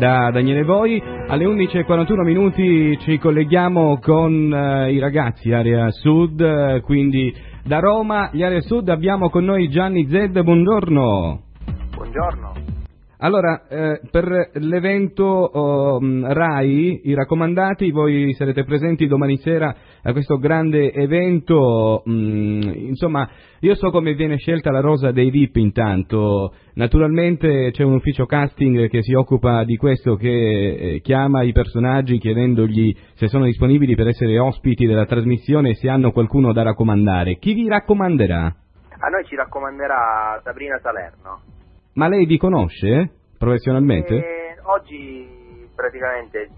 da Daniele Voi. Alle 11.41 minuti ci colleghiamo con eh, i ragazzi Area Sud, eh, quindi da Roma, gli Area Sud, abbiamo con noi Gianni Zed, buongiorno. Buongiorno. Allora, eh, per l'evento oh, RAI, i raccomandati, voi sarete presenti domani sera a questo grande evento, mm, insomma, io so come viene scelta la rosa dei VIP intanto, naturalmente c'è un ufficio casting che si occupa di questo, che eh, chiama i personaggi chiedendogli se sono disponibili per essere ospiti della trasmissione e se hanno qualcuno da raccomandare. Chi vi raccomanderà? A noi ci raccomanderà Sabrina Salerno. Ma lei vi conosce professionalmente? E oggi praticamente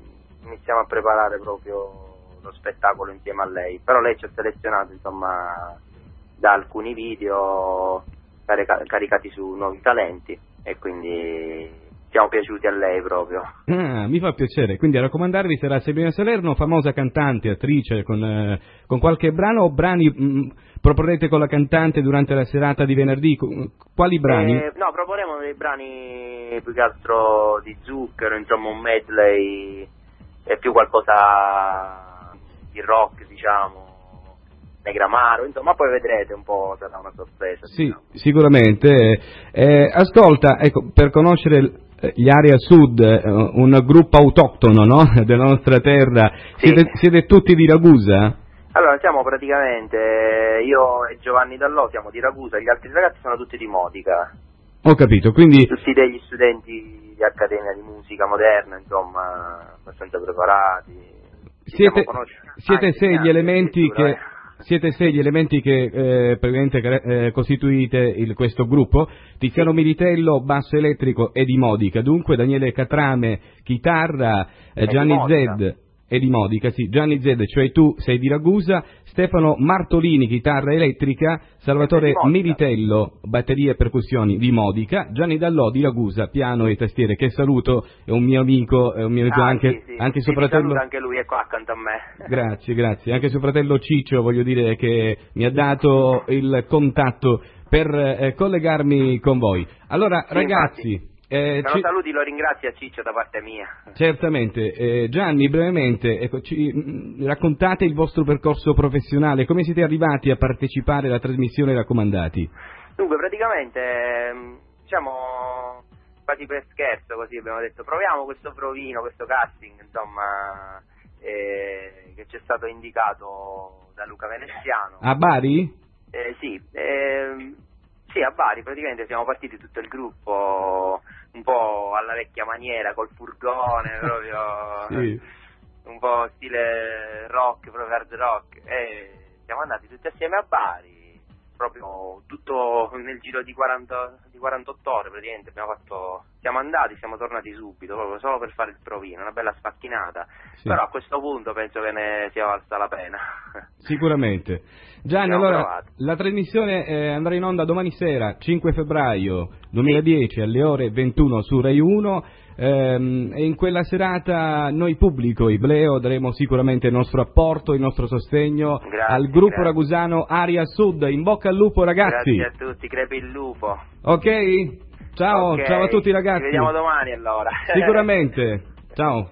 iniziamo a preparare proprio lo spettacolo insieme a lei, però lei ci ha selezionato insomma da alcuni video carica- caricati su nuovi talenti e quindi siamo piaciuti a lei proprio. Ah, mi fa piacere, quindi a raccomandarvi sarà Sabrina Salerno, famosa cantante, attrice, con, eh, con qualche brano o brani mh, proporrete con la cantante durante la serata di venerdì? Quali brani? Eh, no, proporremo dei brani più che altro di zucchero, insomma un medley e più qualcosa di rock, diciamo. Negramaro, insomma, poi vedrete un po', sarà una sorpresa. Sì, diciamo. sicuramente. Eh, ascolta, ecco, per conoscere gli Area Sud, eh, un gruppo autoctono no? della nostra terra, Sì. siete, siete tutti di Ragusa? Allora, siamo praticamente, io e Giovanni Dallò siamo di Ragusa, gli altri ragazzi sono tutti di Modica, Ho capito, quindi tutti degli studenti di Accademia di Musica Moderna, insomma, abbastanza preparati. Siete, conosciuti siete anni, sei gli elementi che... Siete sei gli elementi che eh, praticamente eh, costituite il- questo gruppo, Tiziano Militello, basso elettrico e di Modica, dunque Daniele Catrame, chitarra, eh, Gianni. Zed e di Modica, sì, Gianni Zed, cioè tu sei di Ragusa, Stefano Martolini, chitarra elettrica, Salvatore. Militello, batterie e percussioni di Modica, Gianni Dallò di Ragusa, piano e tastiere, che saluto, è un mio amico, è un mio amico Ah, anche, sì, sì. anche suo fratello... anche lui, è qua accanto a me. Grazie, grazie. Anche suo fratello Ciccio, voglio dire che mi ha dato il contatto per eh, collegarmi con voi. Allora, Sì, ragazzi, eh, ci- saluti lo ringrazio a Ciccio da parte mia. certamente, eh, Gianni, brevemente, ecco, ci, mm, raccontate il vostro percorso professionale, come siete arrivati a partecipare alla trasmissione Raccomandati? Dunque, praticamente, ehm, diciamo, quasi per scherzo, così abbiamo detto, proviamo questo provino, questo casting, insomma, eh, che ci è stato indicato da Luca Veneziano. A Bari? Eh, sì, ehm, sì, a Bari praticamente siamo partiti tutto il gruppo un po' alla vecchia maniera, col furgone, proprio Sì. un po' stile rock, proprio hard rock. E siamo andati tutti assieme a Bari, proprio tutto nel giro di, 40, di 48 ore praticamente abbiamo fatto, siamo andati, siamo tornati subito, proprio solo per fare il provino, una bella sfacchinata. Sì. Però a questo punto penso che ne sia valsa la pena. Sicuramente. Gianni, allora, provato. la trasmissione eh, andrà in onda domani sera, 5 febbraio 2010, alle ore 21 su Rai 1. Ehm, e in quella serata noi pubblico, i Bleo, daremo sicuramente il nostro apporto, il nostro sostegno Grazie, al gruppo grazie. ragusano Aria Sud. In bocca al lupo ragazzi. Grazie a tutti, crepi il lupo. Ok? Ciao, Ok, ciao a tutti ragazzi. Ci vediamo domani allora. Sicuramente. Ciao.